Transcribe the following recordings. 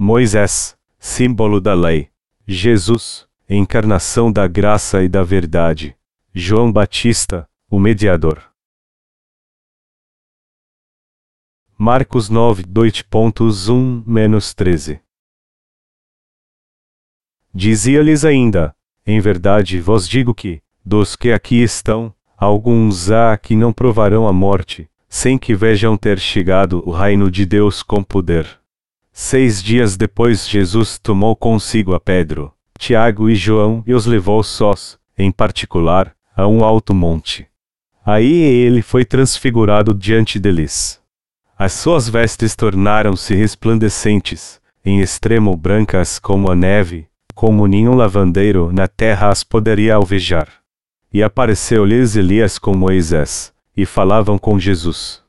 Moisés, símbolo da lei. Jesus, encarnação da graça e da verdade. João Batista, o mediador. Marcos 9, 2.1-13 Dizia-lhes ainda: Em verdade vos digo que, dos que aqui estão, alguns há que não provarão a morte, sem que vejam ter chegado o reino de Deus com poder. Seis dias depois Jesus tomou consigo a Pedro, Tiago e João e os levou sós, em particular, a um alto monte. Aí ele foi transfigurado diante deles. As suas vestes tornaram-se resplandecentes, em extremo brancas como a neve, como nenhum lavandeiro na terra as poderia alvejar. E apareceu-lhes Elias com Moisés, e falavam com Jesus.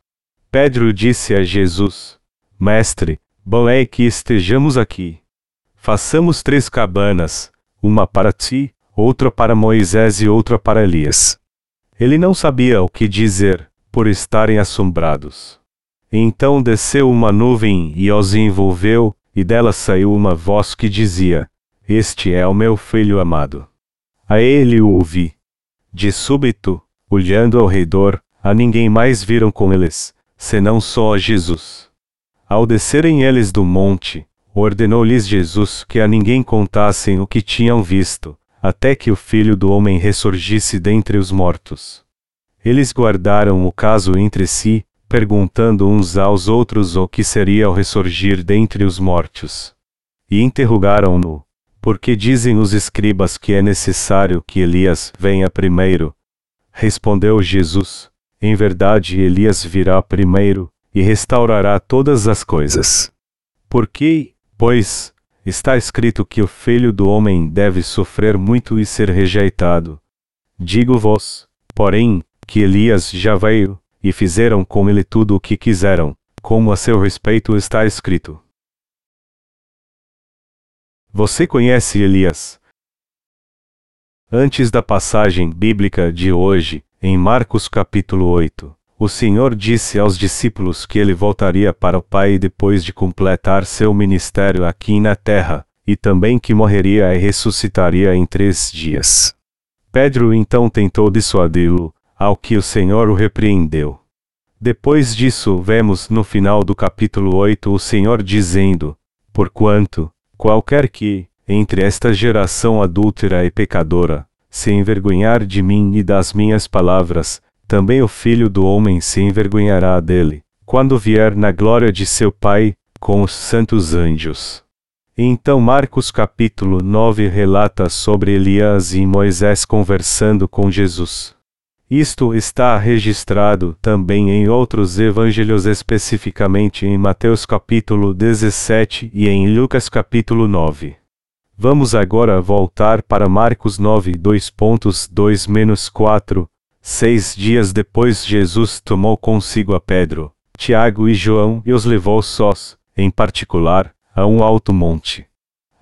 Pedro disse a Jesus: Mestre, bom é que estejamos aqui. Façamos três cabanas, uma para ti, outra para Moisés e outra para Elias. Ele não sabia o que dizer, por estarem assombrados. Então desceu uma nuvem e os envolveu, e dela saiu uma voz que dizia: Este é o meu filho amado. A ele o ouvi. De súbito, olhando ao redor, a ninguém mais viram com eles, senão só Jesus. Ao descerem eles do monte, ordenou-lhes Jesus que a ninguém contassem o que tinham visto, até que o filho do homem ressurgisse dentre os mortos. Eles guardaram o caso entre si, perguntando uns aos outros o que seria o ressurgir dentre os mortos. E interrogaram-no, porque dizem os escribas que é necessário que Elias venha primeiro. Respondeu Jesus: Em verdade, Elias virá primeiro, e restaurará todas as coisas. Porque, pois, está escrito que o filho do homem deve sofrer muito e ser rejeitado. Digo-vos, porém, que Elias já veio, e fizeram com ele tudo o que quiseram, como a seu respeito está escrito. Você conhece Elias? Antes da passagem bíblica de hoje, em Marcos capítulo 8, o Senhor disse aos discípulos que ele voltaria para o Pai depois de completar seu ministério aqui na terra, e também que morreria e ressuscitaria em três dias. Pedro então tentou dissuadi-lo, ao que o Senhor o repreendeu. Depois disso, vemos no final do capítulo 8 o Senhor dizendo: Porquanto, qualquer que, entre esta geração adúltera e pecadora, se envergonhar de mim e das minhas palavras, também o Filho do Homem se envergonhará dele, quando vier na glória de seu Pai, com os santos anjos. Então Marcos capítulo 9 relata sobre Elias e Moisés conversando com Jesus. Isto está registrado também em outros evangelhos, especificamente em Mateus capítulo 17 e em Lucas capítulo 9. Vamos agora voltar para Marcos 9, 2.2-4. Seis dias depois, Jesus tomou consigo a Pedro, Tiago e João e os levou sós, em particular, a um alto monte.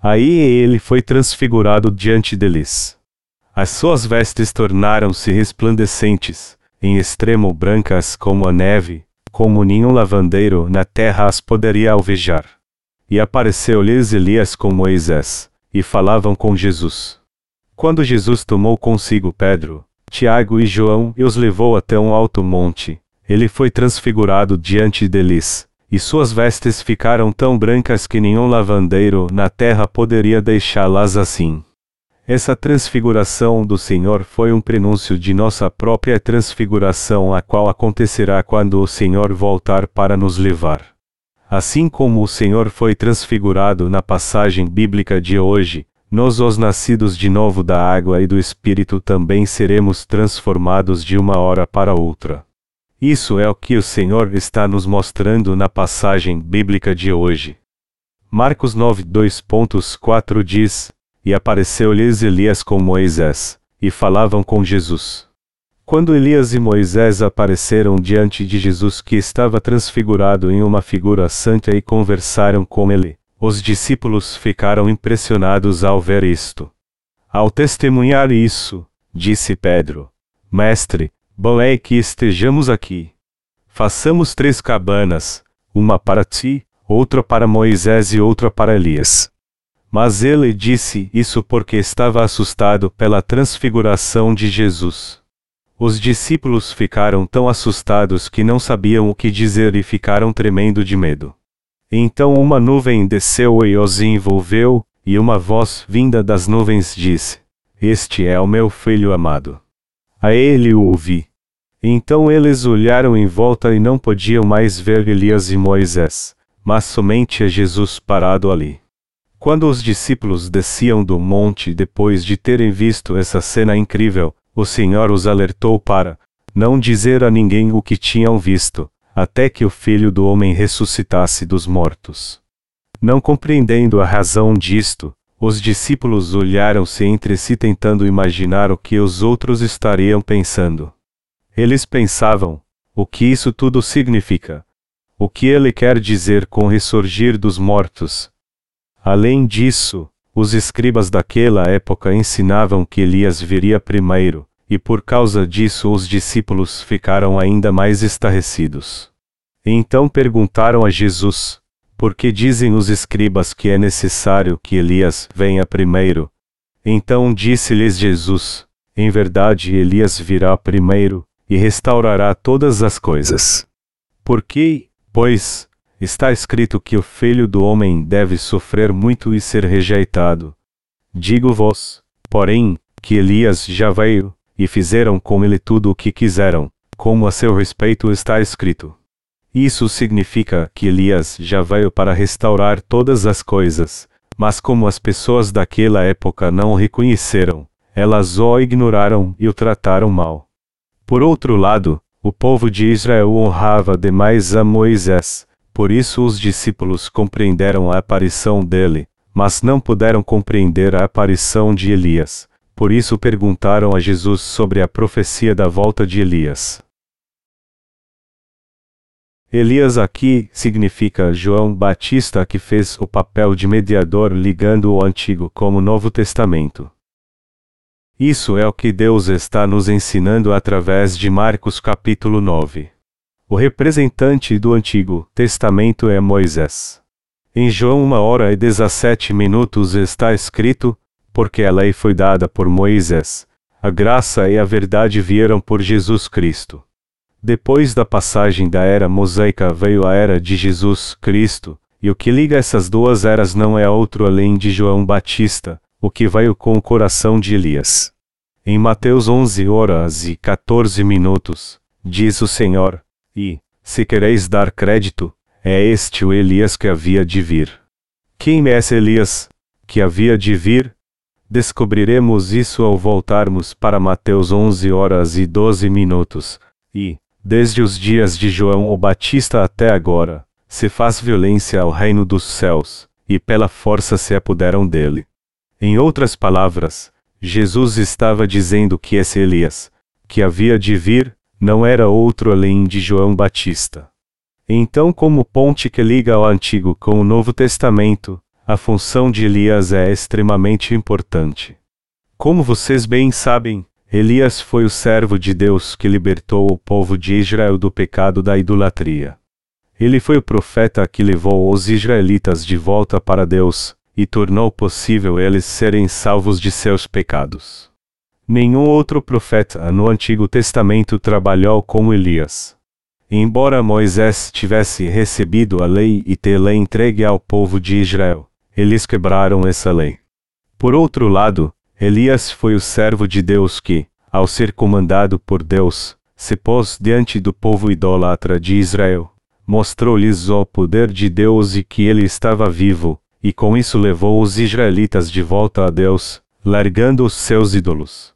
Aí ele foi transfigurado diante deles. As suas vestes tornaram-se resplandecentes, em extremo brancas como a neve, como nenhum lavandeiro na terra as poderia alvejar. E apareceu-lhes Elias com Moisés, e falavam com Jesus. Quando Jesus tomou consigo Pedro, Tiago e João e os levou até um alto monte, ele foi transfigurado diante deles, e suas vestes ficaram tão brancas que nenhum lavandeiro na terra poderia deixá-las assim. Essa transfiguração do Senhor foi um prenúncio de nossa própria transfiguração, a qual acontecerá quando o Senhor voltar para nos levar. Assim como o Senhor foi transfigurado na passagem bíblica de hoje, nós, os nascidos de novo da água e do Espírito, também seremos transformados de uma hora para outra. Isso é o que o Senhor está nos mostrando na passagem bíblica de hoje. Marcos 9, 2.4 diz: e apareceu-lhes Elias com Moisés, e falavam com Jesus. Quando Elias e Moisés apareceram diante de Jesus que estava transfigurado em uma figura santa e conversaram com ele, os discípulos ficaram impressionados ao ver isto. Ao testemunhar isso, disse Pedro: Mestre, bom é que estejamos aqui. Façamos três cabanas, uma para ti, outra para Moisés e outra para Elias. Mas ele disse isso porque estava assustado pela transfiguração de Jesus. Os discípulos ficaram tão assustados que não sabiam o que dizer e ficaram tremendo de medo. Então uma nuvem desceu e os envolveu, e uma voz vinda das nuvens disse: Este é o meu filho amado. A ele o ouvi. Então eles olharam em volta e não podiam mais ver Elias e Moisés, mas somente a Jesus parado ali. Quando os discípulos desciam do monte depois de terem visto essa cena incrível, o Senhor os alertou para não dizer a ninguém o que tinham visto, até que o Filho do Homem ressuscitasse dos mortos. Não compreendendo a razão disto, os discípulos olharam-se entre si tentando imaginar o que os outros estariam pensando. Eles pensavam: o que isso tudo significa? O que ele quer dizer com ressurgir dos mortos? Além disso, os escribas daquela época ensinavam que Elias viria primeiro, e por causa disso os discípulos ficaram ainda mais estarrecidos. Então perguntaram a Jesus: Por que dizem os escribas que é necessário que Elias venha primeiro? Então disse-lhes Jesus: Em verdade, Elias virá primeiro, e restaurará todas as coisas. Por que, pois, está escrito que o filho do homem deve sofrer muito e ser rejeitado. Digo-vos, porém, que Elias já veio, e fizeram com ele tudo o que quiseram, como a seu respeito está escrito. Isso significa que Elias já veio para restaurar todas as coisas, mas como as pessoas daquela época não o reconheceram, elas o ignoraram e o trataram mal. Por outro lado, o povo de Israel honrava demais a Moisés, por isso os discípulos compreenderam a aparição dele, mas não puderam compreender a aparição de Elias. Por isso perguntaram a Jesus sobre a profecia da volta de Elias. Elias aqui significa João Batista que fez o papel de mediador ligando o Antigo como Novo Testamento. Isso é o que Deus está nos ensinando através de Marcos capítulo 9. O representante do Antigo Testamento é Moisés. Em João 1 hora e 17 minutos está escrito: Porque a lei foi dada por Moisés, a graça e a verdade vieram por Jesus Cristo. Depois da passagem da era mosaica veio a era de Jesus Cristo, e o que liga essas duas eras não é outro além de João Batista, o que veio com o coração de Elias. Em Mateus 11 horas e 14 minutos, diz o Senhor: e, se quereis dar crédito, é este o Elias que havia de vir. Quem é esse Elias, que havia de vir? Descobriremos isso ao voltarmos para Mateus 11 horas e 12 minutos. E, desde os dias de João o Batista até agora, se faz violência ao reino dos céus, e pela força se apoderam dele. Em outras palavras, Jesus estava dizendo que esse Elias, que havia de vir, não era outro além de João Batista. Então, como ponte que liga o Antigo com o Novo Testamento, a função de Elias é extremamente importante. Como vocês bem sabem, Elias foi o servo de Deus que libertou o povo de Israel do pecado da idolatria. Ele foi o profeta que levou os israelitas de volta para Deus e tornou possível eles serem salvos de seus pecados. Nenhum outro profeta no Antigo Testamento trabalhou como Elias. Embora Moisés tivesse recebido a lei e tê-la entregue ao povo de Israel, eles quebraram essa lei. Por outro lado, Elias foi o servo de Deus que, ao ser comandado por Deus, se pôs diante do povo idólatra de Israel, mostrou-lhes o poder de Deus e que ele estava vivo, e com isso levou os israelitas de volta a Deus, largando os seus ídolos.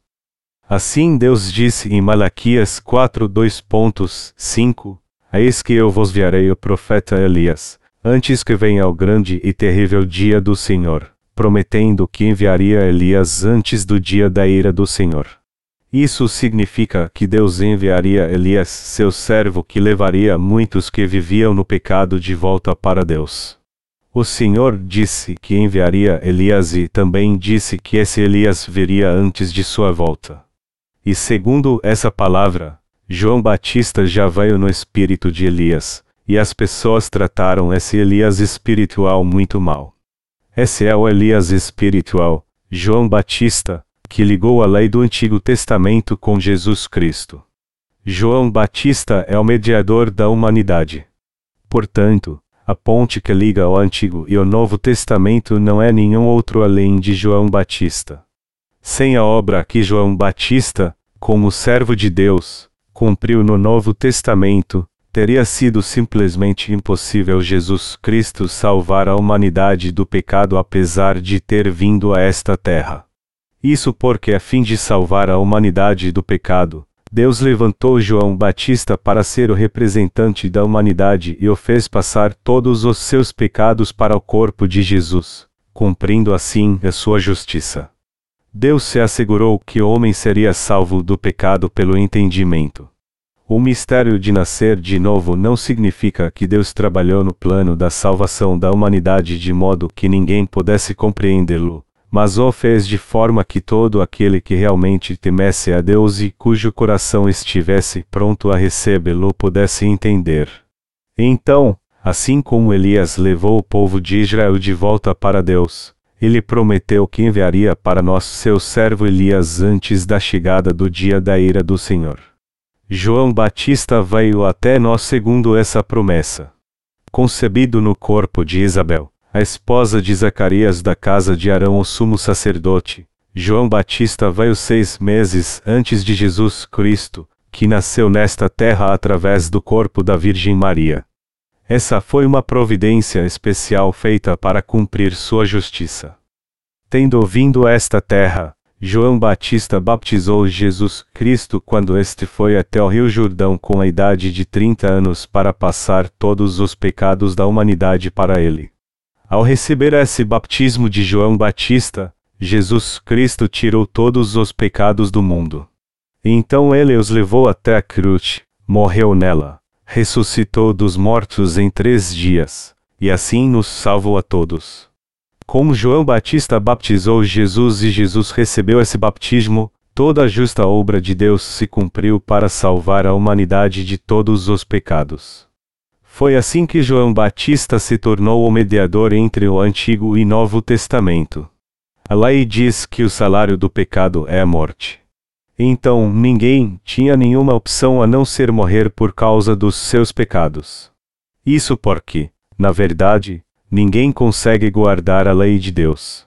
Assim Deus disse em Malaquias 4 2.5, Eis que eu vos enviarei o profeta Elias, antes que venha o grande e terrível dia do Senhor, prometendo que enviaria Elias antes do dia da ira do Senhor. Isso significa que Deus enviaria Elias, seu servo, que levaria muitos que viviam no pecado de volta para Deus. O Senhor disse que enviaria Elias e também disse que esse Elias viria antes de sua volta. E segundo essa palavra, João Batista já veio no espírito de Elias, e as pessoas trataram esse Elias espiritual muito mal. Esse é o Elias espiritual, João Batista, que ligou a lei do Antigo Testamento com Jesus Cristo. João Batista é o mediador da humanidade. Portanto, a ponte que liga o Antigo e o Novo Testamento não é nenhum outro além de João Batista. Sem a obra que João Batista, como servo de Deus, cumpriu no Novo Testamento, teria sido simplesmente impossível Jesus Cristo salvar a humanidade do pecado apesar de ter vindo a esta terra. Isso porque, a fim de salvar a humanidade do pecado, Deus levantou João Batista para ser o representante da humanidade e o fez passar todos os seus pecados para o corpo de Jesus, cumprindo assim a sua justiça. Deus se assegurou que o homem seria salvo do pecado pelo entendimento. O mistério de nascer de novo não significa que Deus trabalhou no plano da salvação da humanidade de modo que ninguém pudesse compreendê-lo, mas o fez de forma que todo aquele que realmente temesse a Deus e cujo coração estivesse pronto a recebê-lo pudesse entender. Então, assim como Elias levou o povo de Israel de volta para Deus, ele prometeu que enviaria para nós seu servo Elias antes da chegada do dia da ira do Senhor. João Batista veio até nós segundo essa promessa. Concebido no corpo de Isabel, a esposa de Zacarias da casa de Arão, o sumo sacerdote, João Batista veio seis meses antes de Jesus Cristo, que nasceu nesta terra através do corpo da Virgem Maria. Essa foi uma providência especial feita para cumprir sua justiça. Tendo vindo esta terra, João Batista baptizou Jesus Cristo quando este foi até o Rio Jordão com a idade de 30 anos para passar todos os pecados da humanidade para ele. Ao receber esse baptismo de João Batista, Jesus Cristo tirou todos os pecados do mundo. Então ele os levou até a cruz, morreu nela, ressuscitou dos mortos em três dias, e assim nos salvou a todos. Como João Batista baptizou Jesus e Jesus recebeu esse baptismo, toda a justa obra de Deus se cumpriu para salvar a humanidade de todos os pecados. Foi assim que João Batista se tornou o mediador entre o Antigo e Novo Testamento. A lei diz que o salário do pecado é a morte. Então ninguém tinha nenhuma opção a não ser morrer por causa dos seus pecados. Isso porque, na verdade, ninguém consegue guardar a lei de Deus.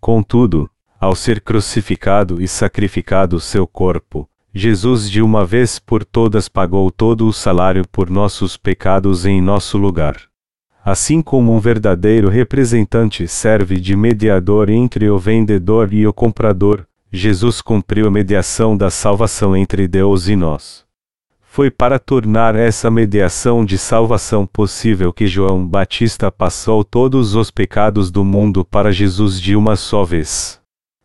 Contudo, ao ser crucificado e sacrificado seu corpo, Jesus de uma vez por todas pagou todo o salário por nossos pecados em nosso lugar. Assim como um verdadeiro representante serve de mediador entre o vendedor e o comprador, Jesus cumpriu a mediação da salvação entre Deus e nós. Foi para tornar essa mediação de salvação possível que João Batista passou todos os pecados do mundo para Jesus de uma só vez.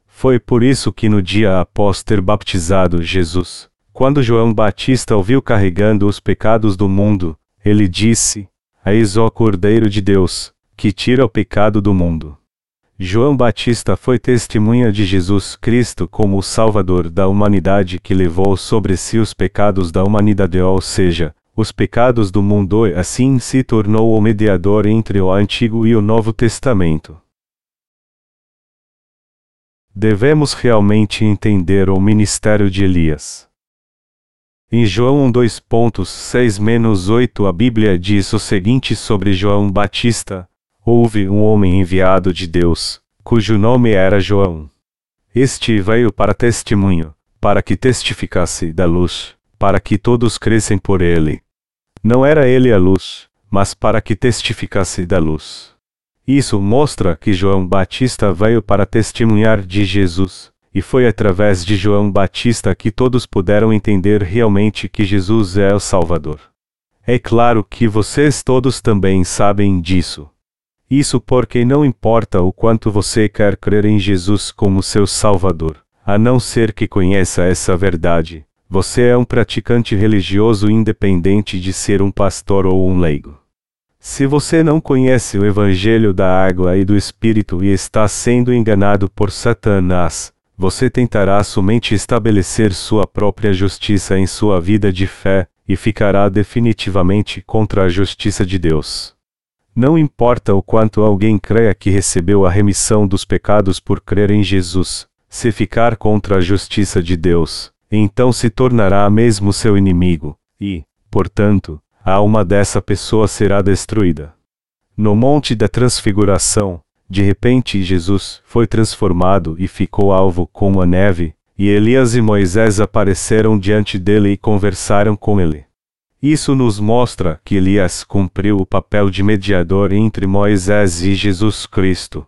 Foi por isso que no dia após ter baptizado Jesus, quando João Batista ouviu carregando os pecados do mundo, ele disse: Eis o Cordeiro de Deus, que tira o pecado do mundo. João Batista foi testemunha de Jesus Cristo como o Salvador da humanidade que levou sobre si os pecados da humanidade, ou seja, os pecados do mundo, e assim se tornou o mediador entre o Antigo e o Novo Testamento. Devemos realmente entender o ministério de Elias. Em João 2.6-8 a Bíblia diz o seguinte sobre João Batista: Houve um homem enviado de Deus, cujo nome era João. Este veio para testemunho, para que testificasse da luz, para que todos crescem por ele. Não era ele a luz, mas para que testificasse da luz. Isso mostra que João Batista veio para testemunhar de Jesus, e foi através de João Batista que todos puderam entender realmente que Jesus é o Salvador. É claro que vocês todos também sabem disso. Isso porque não importa o quanto você quer crer em Jesus como seu Salvador, a não ser que conheça essa verdade, você é um praticante religioso independente de ser um pastor ou um leigo. Se você não conhece o Evangelho da água e do Espírito e está sendo enganado por Satanás, você tentará somente estabelecer sua própria justiça em sua vida de fé, e ficará definitivamente contra a justiça de Deus. Não importa o quanto alguém creia que recebeu a remissão dos pecados por crer em Jesus, se ficar contra a justiça de Deus, então se tornará mesmo seu inimigo, e, portanto, a alma dessa pessoa será destruída. No Monte da Transfiguração, de repente Jesus foi transformado e ficou alvo como a neve, e Elias e Moisés apareceram diante dele e conversaram com ele. Isso nos mostra que Elias cumpriu o papel de mediador entre Moisés e Jesus Cristo.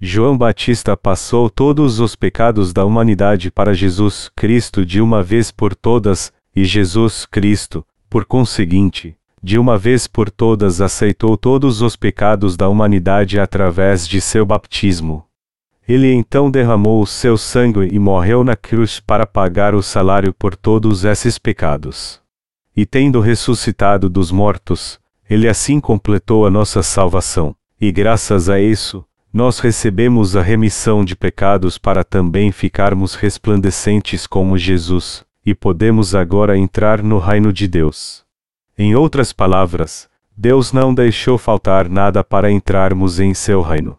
João Batista passou todos os pecados da humanidade para Jesus Cristo de uma vez por todas, e Jesus Cristo, por conseguinte, de uma vez por todas aceitou todos os pecados da humanidade através de seu baptismo. Ele então derramou o seu sangue e morreu na cruz para pagar o salário por todos esses pecados. E tendo ressuscitado dos mortos, ele assim completou a nossa salvação, e graças a isso, nós recebemos a remissão de pecados para também ficarmos resplandecentes como Jesus, e podemos agora entrar no reino de Deus. Em outras palavras, Deus não deixou faltar nada para entrarmos em seu reino.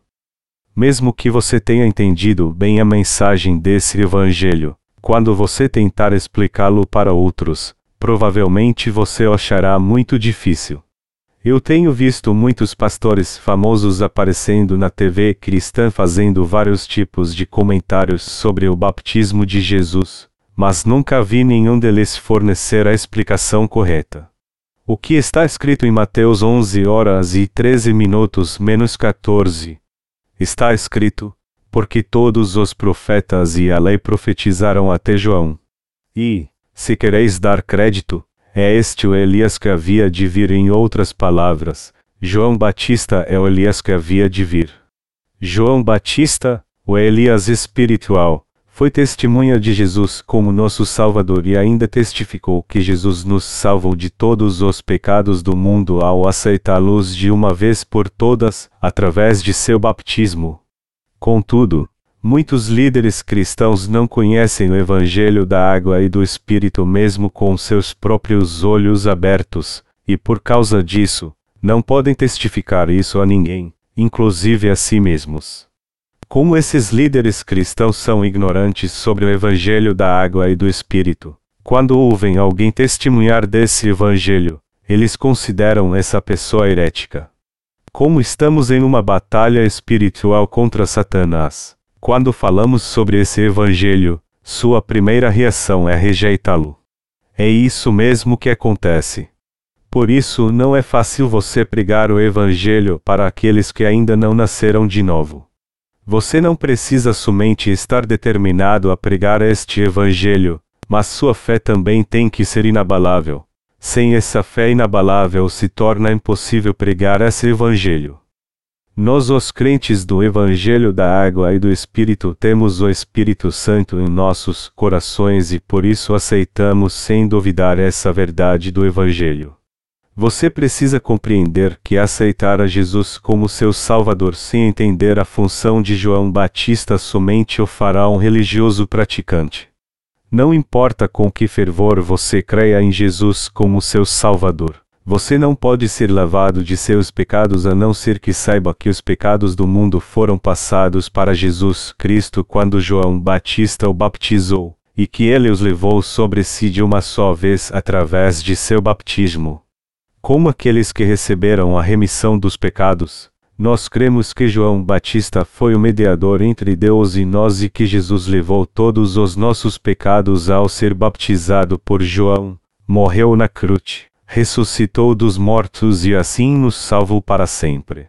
Mesmo que você tenha entendido bem a mensagem desse evangelho, quando você tentar explicá-lo para outros, provavelmente você o achará muito difícil. Eu tenho visto muitos pastores famosos aparecendo na TV cristã fazendo vários tipos de comentários sobre o batismo de Jesus, mas nunca vi nenhum deles fornecer a explicação correta. O que está escrito em Mateus 11 horas e 13 minutos menos 14 Está escrito: Porque todos os profetas e a lei profetizaram até João. E, se quereis dar crédito, é este o Elias que havia de vir em outras palavras. João Batista é o Elias que havia de vir. João Batista, o Elias espiritual, foi testemunha de Jesus como nosso Salvador e ainda testificou que Jesus nos salvou de todos os pecados do mundo ao aceitá-los de uma vez por todas, através de seu baptismo. Contudo, muitos líderes cristãos não conhecem o Evangelho da água e do Espírito mesmo com seus próprios olhos abertos, e por causa disso, não podem testificar isso a ninguém, inclusive a si mesmos. Como esses líderes cristãos são ignorantes sobre o Evangelho da água e do Espírito, quando ouvem alguém testemunhar desse Evangelho, eles consideram essa pessoa herética. Como estamos em uma batalha espiritual contra Satanás, quando falamos sobre esse Evangelho, sua primeira reação é rejeitá-lo. É isso mesmo que acontece. Por isso não é fácil você pregar o Evangelho para aqueles que ainda não nasceram de novo. Você não precisa somente estar determinado a pregar este Evangelho, mas sua fé também tem que ser inabalável. Sem essa fé inabalável se torna impossível pregar esse Evangelho. Nós, os crentes do Evangelho da Água e do Espírito, temos o Espírito Santo em nossos corações e por isso aceitamos sem duvidar essa verdade do Evangelho. Você precisa compreender que aceitar a Jesus como seu Salvador sem entender a função de João Batista somente o fará um religioso praticante. Não importa com que fervor você creia em Jesus como seu Salvador, você não pode ser lavado de seus pecados a não ser que saiba que os pecados do mundo foram passados para Jesus Cristo quando João Batista o baptizou, e que ele os levou sobre si de uma só vez através de seu baptismo. Como aqueles que receberam a remissão dos pecados, nós cremos que João Batista foi o mediador entre Deus e nós e que Jesus levou todos os nossos pecados ao ser baptizado por João, morreu na cruz, ressuscitou dos mortos e assim nos salvou para sempre.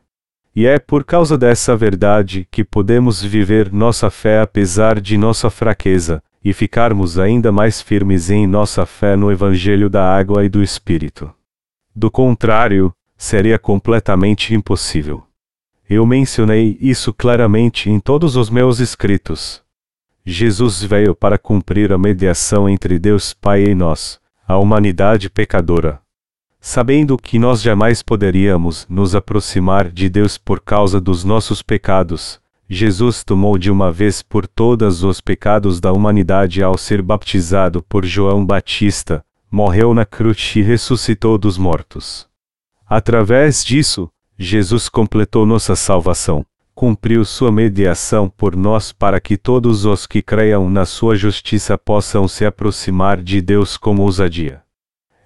E é por causa dessa verdade que podemos viver nossa fé apesar de nossa fraqueza, e ficarmos ainda mais firmes em nossa fé no Evangelho da Água e do Espírito. Do contrário, seria completamente impossível. Eu mencionei isso claramente em todos os meus escritos. Jesus veio para cumprir a mediação entre Deus Pai e nós, a humanidade pecadora. Sabendo que nós jamais poderíamos nos aproximar de Deus por causa dos nossos pecados, Jesus tomou de uma vez por todas os pecados da humanidade ao ser baptizado por João Batista, morreu na cruz e ressuscitou dos mortos. Através disso, Jesus completou nossa salvação, cumpriu sua mediação por nós para que todos os que creiam na sua justiça possam se aproximar de Deus com ousadia.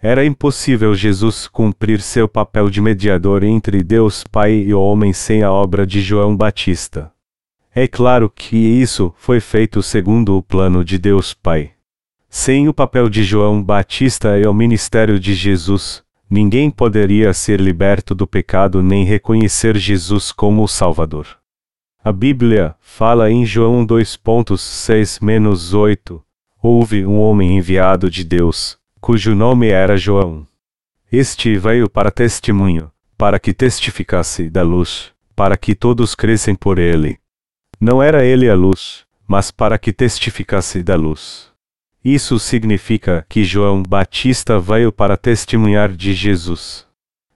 Era impossível Jesus cumprir seu papel de mediador entre Deus Pai e o homem sem a obra de João Batista. É claro que isso foi feito segundo o plano de Deus Pai. Sem o papel de João Batista e o ministério de Jesus, ninguém poderia ser liberto do pecado nem reconhecer Jesus como o Salvador. A Bíblia fala em João 2.6-8: Houve um homem enviado de Deus, cujo nome era João. Este veio para testemunho, para que testificasse da luz, para que todos crescem por ele. Não era ele a luz, mas para que testificasse da luz. Isso significa que João Batista veio para testemunhar de Jesus.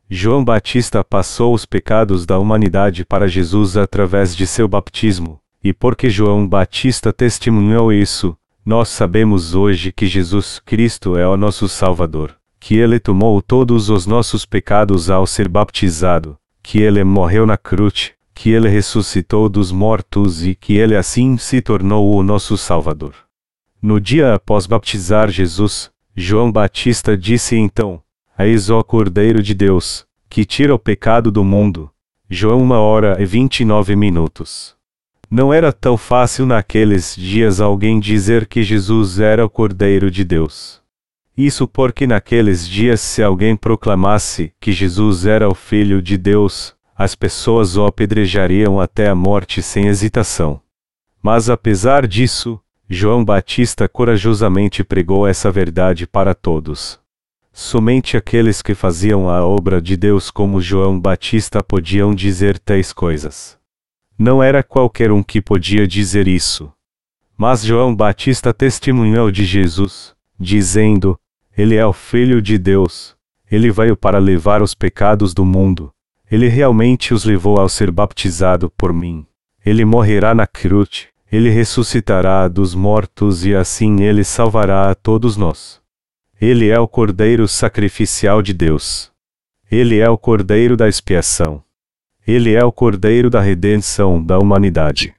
João Batista passou os pecados da humanidade para Jesus através de seu batismo, e porque João Batista testemunhou isso, nós sabemos hoje que Jesus Cristo é o nosso Salvador, que ele tomou todos os nossos pecados ao ser batizado, que ele morreu na cruz, que ele ressuscitou dos mortos e que ele assim se tornou o nosso Salvador. No dia após baptizar Jesus, João Batista disse então: Eis o Cordeiro de Deus, que tira o pecado do mundo. João 1 hora e 29 minutos. Não era tão fácil naqueles dias alguém dizer que Jesus era o Cordeiro de Deus. Isso porque naqueles dias, se alguém proclamasse que Jesus era o Filho de Deus, as pessoas o apedrejariam até a morte sem hesitação. Mas apesar disso, João Batista corajosamente pregou essa verdade para todos. Somente aqueles que faziam a obra de Deus como João Batista podiam dizer tais coisas. Não era qualquer um que podia dizer isso. Mas João Batista testemunhou de Jesus, dizendo: Ele é o Filho de Deus. Ele veio para levar os pecados do mundo. Ele realmente os levou ao ser baptizado por mim. Ele morrerá na cruz ele ressuscitará dos mortos e assim ele salvará a todos nós. Ele é o Cordeiro sacrificial de Deus. Ele é o Cordeiro da expiação. Ele é o Cordeiro da redenção da humanidade.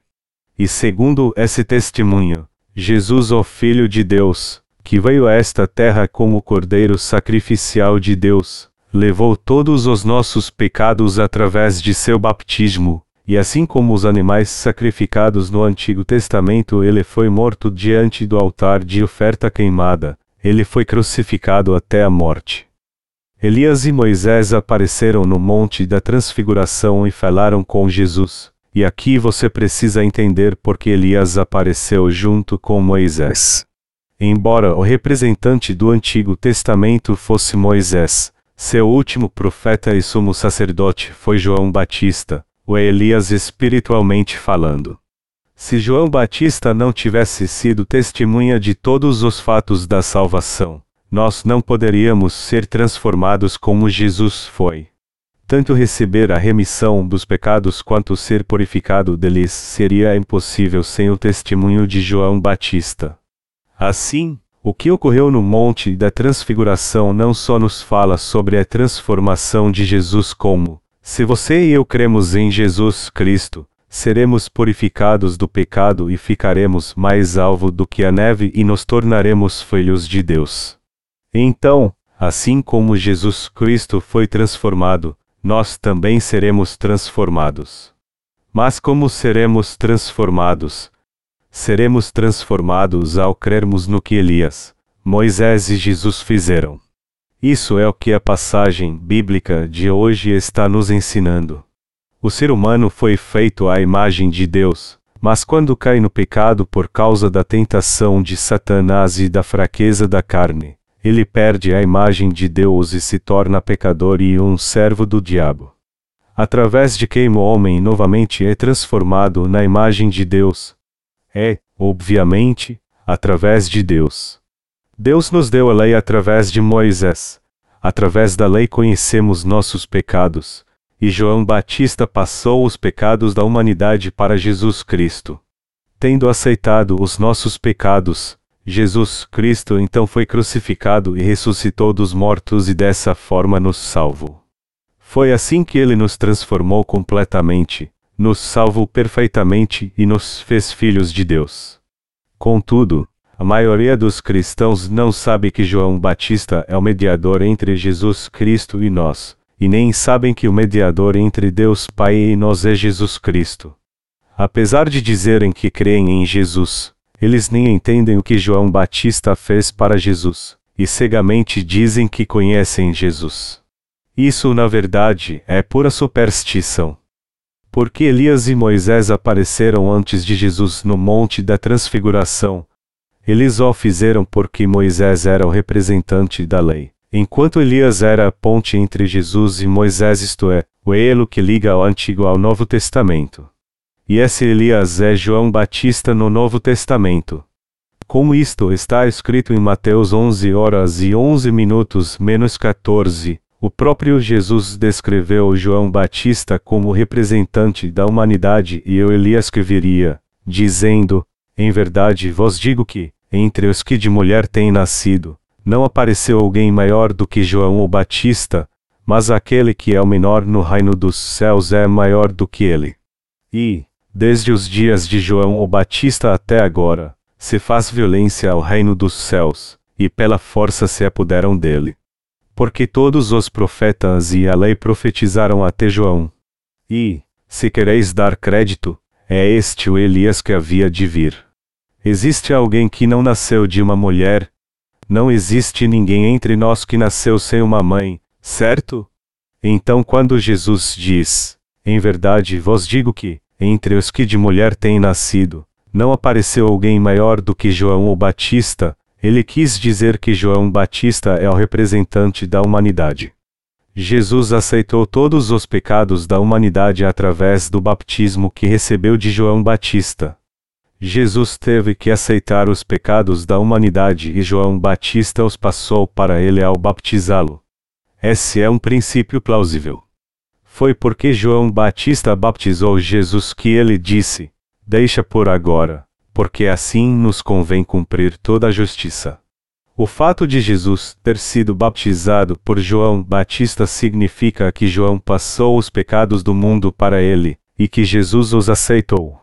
E segundo esse testemunho, Jesus, o Filho de Deus, que veio a esta terra como Cordeiro sacrificial de Deus, levou todos os nossos pecados através de seu batismo, e assim como os animais sacrificados no Antigo Testamento, ele foi morto diante do altar de oferta queimada, ele foi crucificado até a morte. Elias e Moisés apareceram no Monte da Transfiguração e falaram com Jesus. E aqui você precisa entender porque Elias apareceu junto com Moisés. Embora o representante do Antigo Testamento fosse Moisés, seu último profeta e sumo sacerdote foi João Batista, o Elias espiritualmente falando. Se João Batista não tivesse sido testemunha de todos os fatos da salvação, nós não poderíamos ser transformados como Jesus foi. Tanto receber a remissão dos pecados quanto ser purificado deles seria impossível sem o testemunho de João Batista. Assim, o que ocorreu no Monte da Transfiguração não só nos fala sobre a transformação de Jesus como se você e eu cremos em Jesus Cristo, seremos purificados do pecado e ficaremos mais alvo do que a neve e nos tornaremos filhos de Deus. Então, assim como Jesus Cristo foi transformado, nós também seremos transformados. Mas como seremos transformados? Seremos transformados ao crermos no que Elias, Moisés e Jesus fizeram. Isso é o que a passagem bíblica de hoje está nos ensinando. O ser humano foi feito à imagem de Deus, mas quando cai no pecado por causa da tentação de Satanás e da fraqueza da carne, ele perde a imagem de Deus e se torna pecador e um servo do diabo. Através de quem o homem novamente é transformado na imagem de Deus? É, obviamente, através de Deus. Deus nos deu a lei através de Moisés. Através da lei conhecemos nossos pecados, e João Batista passou os pecados da humanidade para Jesus Cristo. Tendo aceitado os nossos pecados, Jesus Cristo então foi crucificado e ressuscitou dos mortos e dessa forma nos salvou. Foi assim que ele nos transformou completamente, nos salvou perfeitamente e nos fez filhos de Deus. Contudo, a maioria dos cristãos não sabe que João Batista é o mediador entre Jesus Cristo e nós, e nem sabem que o mediador entre Deus Pai e nós é Jesus Cristo. Apesar de dizerem que creem em Jesus, eles nem entendem o que João Batista fez para Jesus, e cegamente dizem que conhecem Jesus. Isso, na verdade, é pura superstição. Porque Elias e Moisés apareceram antes de Jesus no Monte da Transfiguração. Eles o fizeram porque Moisés era o representante da lei, enquanto Elias era a ponte entre Jesus e Moisés, isto é, o elo que liga o Antigo ao Novo Testamento. E esse Elias é João Batista no Novo Testamento. Como isto está escrito em Mateus 11 horas e 11 minutos menos 14, o próprio Jesus descreveu João Batista como representante da humanidade e o Elias que viria, dizendo: Em verdade vos digo que, entre os que de mulher têm nascido, não apareceu alguém maior do que João o Batista, mas aquele que é o menor no reino dos céus é maior do que ele. E, desde os dias de João o Batista até agora, se faz violência ao reino dos céus, e pela força se apoderam dele. Porque todos os profetas e a lei profetizaram até João. E, se quereis dar crédito, é este o Elias que havia de vir. Existe alguém que não nasceu de uma mulher? Não existe ninguém entre nós que nasceu sem uma mãe, certo? Então, quando Jesus diz: Em verdade vos digo que, entre os que de mulher têm nascido, não apareceu alguém maior do que João o Batista, ele quis dizer que João Batista é o representante da humanidade. Jesus aceitou todos os pecados da humanidade através do baptismo que recebeu de João Batista. Jesus teve que aceitar os pecados da humanidade e João Batista os passou para ele ao baptizá-lo. Esse é um princípio plausível. Foi porque João Batista baptizou Jesus que ele disse: Deixa por agora, porque assim nos convém cumprir toda a justiça. O fato de Jesus ter sido batizado por João Batista significa que João passou os pecados do mundo para ele, e que Jesus os aceitou.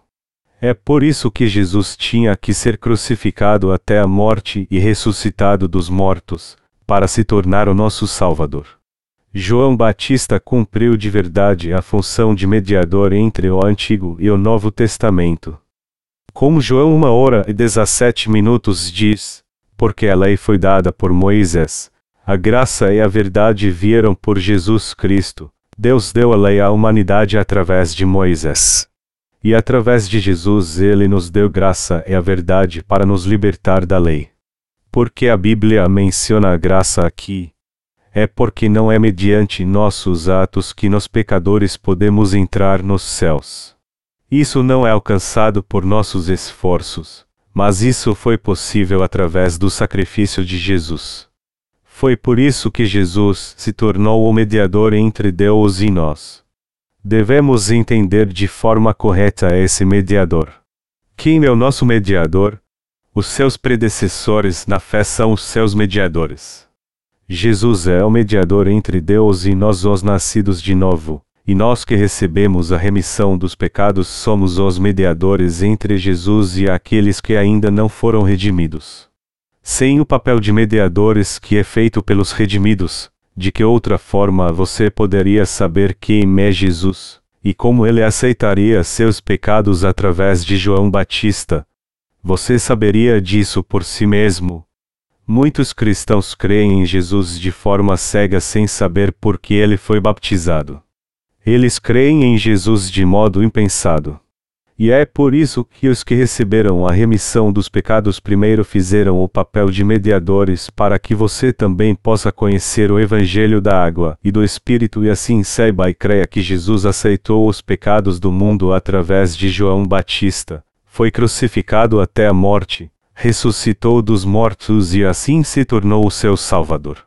É por isso que Jesus tinha que ser crucificado até a morte e ressuscitado dos mortos, para se tornar o nosso Salvador. João Batista cumpriu de verdade a função de mediador entre o Antigo e o Novo Testamento. Como João 1 hora e 17 minutos diz, porque a lei foi dada por Moisés, a graça e a verdade vieram por Jesus Cristo. Deus deu a lei à humanidade através de Moisés. E através de Jesus ele nos deu graça e a verdade para nos libertar da lei. Porque a Bíblia menciona a graça aqui, é porque não é mediante nossos atos que nós pecadores podemos entrar nos céus. Isso não é alcançado por nossos esforços, mas isso foi possível através do sacrifício de Jesus. Foi por isso que Jesus se tornou o mediador entre Deus e nós. Devemos entender de forma correta esse mediador. Quem é o nosso mediador? Os seus predecessores na fé são os seus mediadores. Jesus é o mediador entre Deus e nós, os nascidos de novo, e nós que recebemos a remissão dos pecados somos os mediadores entre Jesus e aqueles que ainda não foram redimidos. Sem o papel de mediadores que é feito pelos redimidos, de que outra forma você poderia saber quem é Jesus, e como ele aceitaria seus pecados através de João Batista? Você saberia disso por si mesmo, Muitos cristãos creem em Jesus de forma cega sem saber por que ele foi baptizado. Eles creem em Jesus de modo impensado. E é por isso que os que receberam a remissão dos pecados primeiro fizeram o papel de mediadores para que você também possa conhecer o Evangelho da água e do Espírito e assim saiba e creia que Jesus aceitou os pecados do mundo através de João Batista, foi crucificado até a morte, ressuscitou dos mortos e assim se tornou o seu Salvador.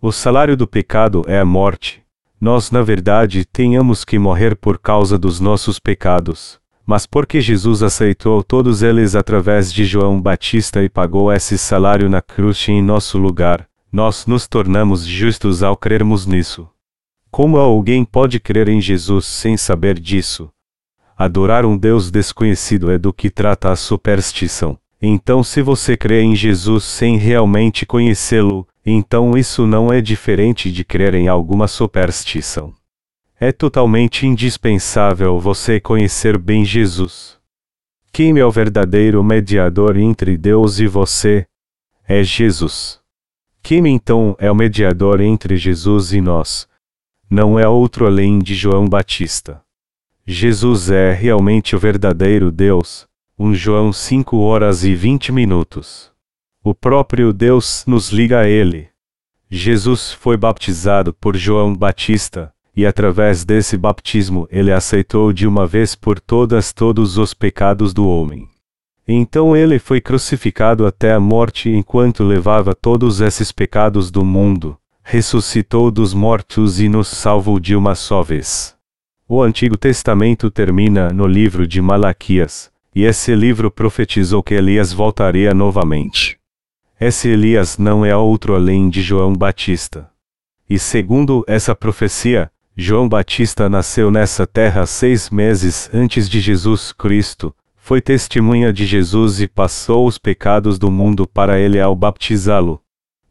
O salário do pecado é a morte. Nós, na verdade, tenhamos que morrer por causa dos nossos pecados, Mas porque Jesus aceitou todos eles através de João Batista e pagou esse salário na cruz em nosso lugar, nós nos tornamos justos ao crermos nisso. Como alguém pode crer em Jesus sem saber disso? Adorar um Deus desconhecido é do que trata a superstição. Então, se você crê em Jesus sem realmente conhecê-lo, então isso não é diferente de crer em alguma superstição. É totalmente indispensável você conhecer bem Jesus. Quem é o verdadeiro mediador entre Deus e você? É Jesus. Quem então é o mediador entre Jesus e nós? Não é outro além de João Batista. Jesus é realmente o verdadeiro Deus. 1 João 5 horas e 20 minutos. O próprio Deus nos liga a Ele. Jesus foi baptizado por João Batista, e através desse batismo ele aceitou de uma vez por todas todos os pecados do homem. Então ele foi crucificado até a morte enquanto levava todos esses pecados do mundo, ressuscitou dos mortos e nos salvou de uma só vez. O Antigo Testamento termina no livro de Malaquias, e esse livro profetizou que Elias voltaria novamente. Esse Elias não é outro além de João Batista. E segundo essa profecia, João Batista nasceu nessa terra seis meses antes de Jesus Cristo, foi testemunha de Jesus e passou os pecados do mundo para ele ao baptizá-lo.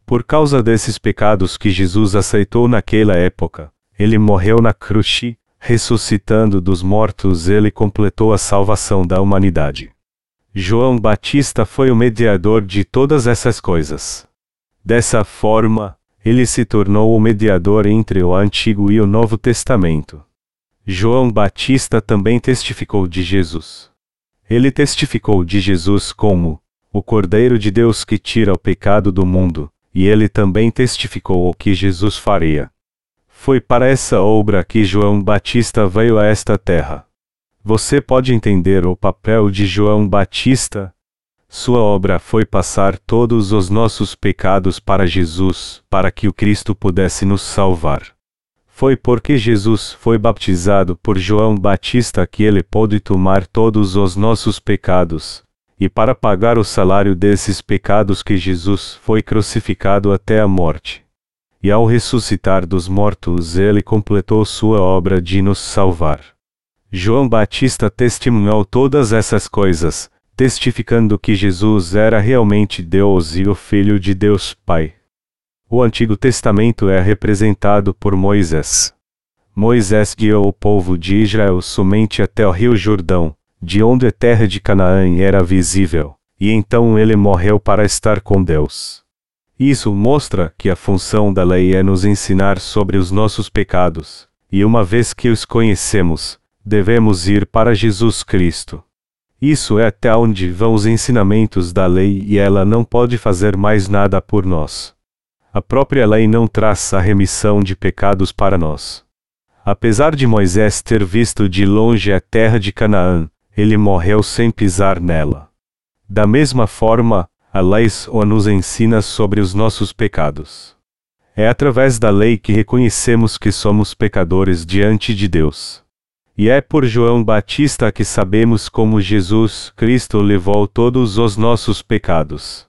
Por causa desses pecados que Jesus aceitou naquela época, ele morreu na cruz ressuscitando dos mortos, ele completou a salvação da humanidade. João Batista foi o mediador de todas essas coisas. Dessa forma, ele se tornou o mediador entre o Antigo e o Novo Testamento. João Batista também testificou de Jesus. Ele testificou de Jesus como o Cordeiro de Deus que tira o pecado do mundo, e ele também testificou o que Jesus faria. Foi para essa obra que João Batista veio a esta terra. Você pode entender o papel de João Batista, sua obra foi passar todos os nossos pecados para Jesus, para que o Cristo pudesse nos salvar. Foi porque Jesus foi baptizado por João Batista que ele pôde tomar todos os nossos pecados, e para pagar o salário desses pecados que Jesus foi crucificado até a morte. E ao ressuscitar dos mortos, ele completou sua obra de nos salvar. João Batista testemunhou todas essas coisas, testificando que Jesus era realmente Deus e o Filho de Deus Pai. O Antigo Testamento é representado por Moisés. Moisés guiou o povo de Israel somente até o rio Jordão, de onde a terra de Canaã era visível, e então ele morreu para estar com Deus. Isso mostra que a função da lei é nos ensinar sobre os nossos pecados, e uma vez que os conhecemos, devemos ir para Jesus Cristo. Isso é até onde vão os ensinamentos da lei e ela não pode fazer mais nada por nós. A própria lei não traz a remissão de pecados para nós. Apesar de Moisés ter visto de longe a terra de Canaã, ele morreu sem pisar nela. Da mesma forma, a lei só nos ensina sobre os nossos pecados. É através da lei que reconhecemos que somos pecadores diante de Deus. E é por João Batista que sabemos como Jesus Cristo levou todos os nossos pecados.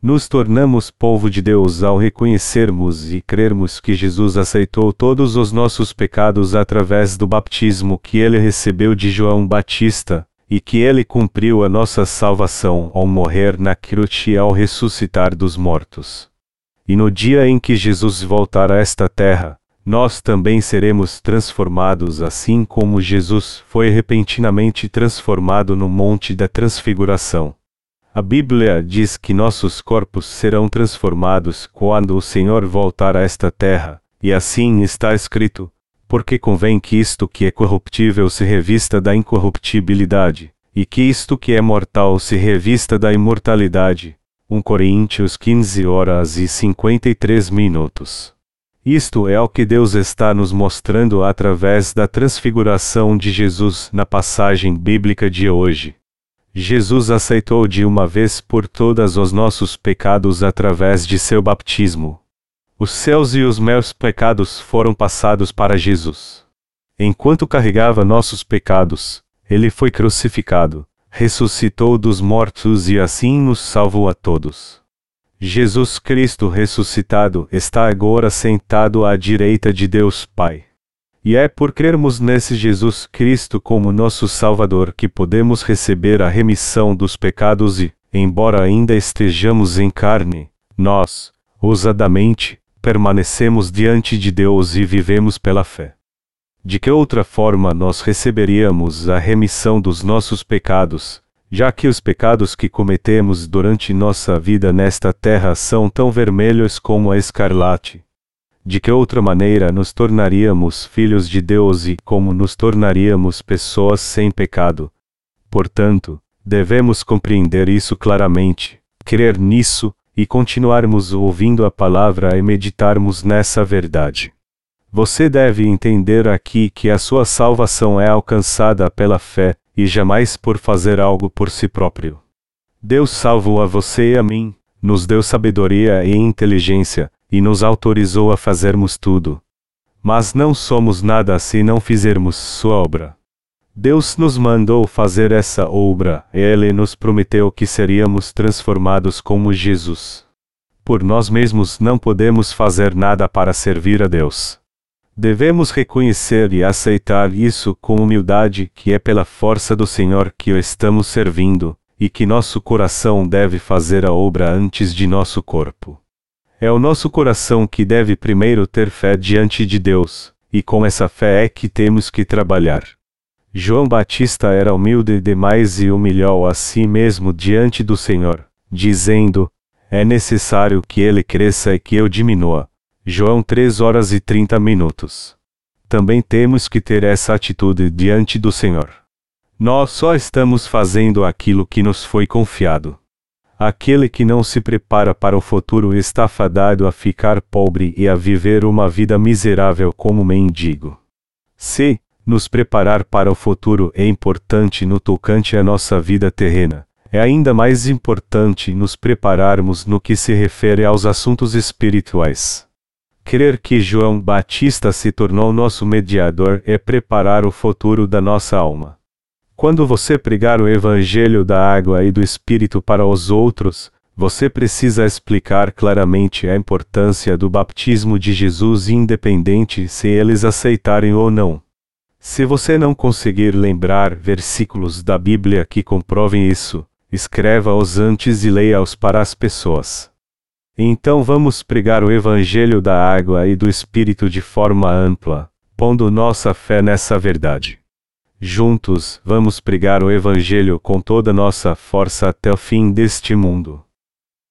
Nos tornamos povo de Deus ao reconhecermos e crermos que Jesus aceitou todos os nossos pecados através do batismo que ele recebeu de João Batista, e que ele cumpriu a nossa salvação ao morrer na cruz e ao ressuscitar dos mortos. E no dia em que Jesus voltar a esta terra, nós também seremos transformados assim como Jesus foi repentinamente transformado no Monte da Transfiguração. A Bíblia diz que nossos corpos serão transformados quando o Senhor voltar a esta terra, e assim está escrito: porque convém que isto que é corruptível se revista da incorruptibilidade, e que isto que é mortal se revista da imortalidade. 1 Coríntios 15 horas e 53 minutos. Isto é o que Deus está nos mostrando através da transfiguração de Jesus na passagem bíblica de hoje. Jesus aceitou de uma vez por todas os nossos pecados através de seu batismo. Os seus e os meus pecados foram passados para Jesus. Enquanto carregava nossos pecados, ele foi crucificado, ressuscitou dos mortos e assim nos salvou a todos. Jesus Cristo ressuscitado está agora sentado à direita de Deus Pai. E é por crermos nesse Jesus Cristo como nosso Salvador que podemos receber a remissão dos pecados e, embora ainda estejamos em carne, nós, ousadamente, permanecemos diante de Deus e vivemos pela fé. De que outra forma nós receberíamos a remissão dos nossos pecados, já que os pecados que cometemos durante nossa vida nesta terra são tão vermelhos como a escarlate? De que outra maneira nos tornaríamos filhos de Deus e como nos tornaríamos pessoas sem pecado? Portanto, devemos compreender isso claramente, crer nisso, e continuarmos ouvindo a palavra e meditarmos nessa verdade. Você deve entender aqui que a sua salvação é alcançada pela fé, e jamais por fazer algo por si próprio. Deus salvou a você e a mim, nos deu sabedoria e inteligência, e nos autorizou a fazermos tudo. Mas não somos nada se não fizermos sua obra. Deus nos mandou fazer essa obra, Ele nos prometeu que seríamos transformados como Jesus. Por nós mesmos não podemos fazer nada para servir a Deus. Devemos reconhecer e aceitar isso com humildade, que é pela força do Senhor que o estamos servindo, e que nosso coração deve fazer a obra antes de nosso corpo. É o nosso coração que deve primeiro ter fé diante de Deus, e com essa fé é que temos que trabalhar. João Batista era humilde demais e humilhou a si mesmo diante do Senhor, dizendo: É necessário que ele cresça e que eu diminua. João 3 horas e 30 minutos. Também temos que ter essa atitude diante do Senhor. Nós só estamos fazendo aquilo que nos foi confiado. Aquele que não se prepara para o futuro está fadado a ficar pobre e a viver uma vida miserável como mendigo. Se nos preparar para o futuro é importante no tocante à nossa vida terrena. É ainda mais importante nos prepararmos no que se refere aos assuntos espirituais. Crer que João Batista se tornou nosso mediador é preparar o futuro da nossa alma. Quando você pregar o Evangelho da água e do Espírito para os outros, você precisa explicar claramente a importância do batismo de Jesus, independente se eles aceitarem ou não. Se você não conseguir lembrar versículos da Bíblia que comprovem isso, escreva-os antes e leia-os para as pessoas. Então vamos pregar o Evangelho da água e do Espírito de forma ampla, pondo nossa fé nessa verdade. Juntos, vamos pregar o Evangelho com toda nossa força até o fim deste mundo.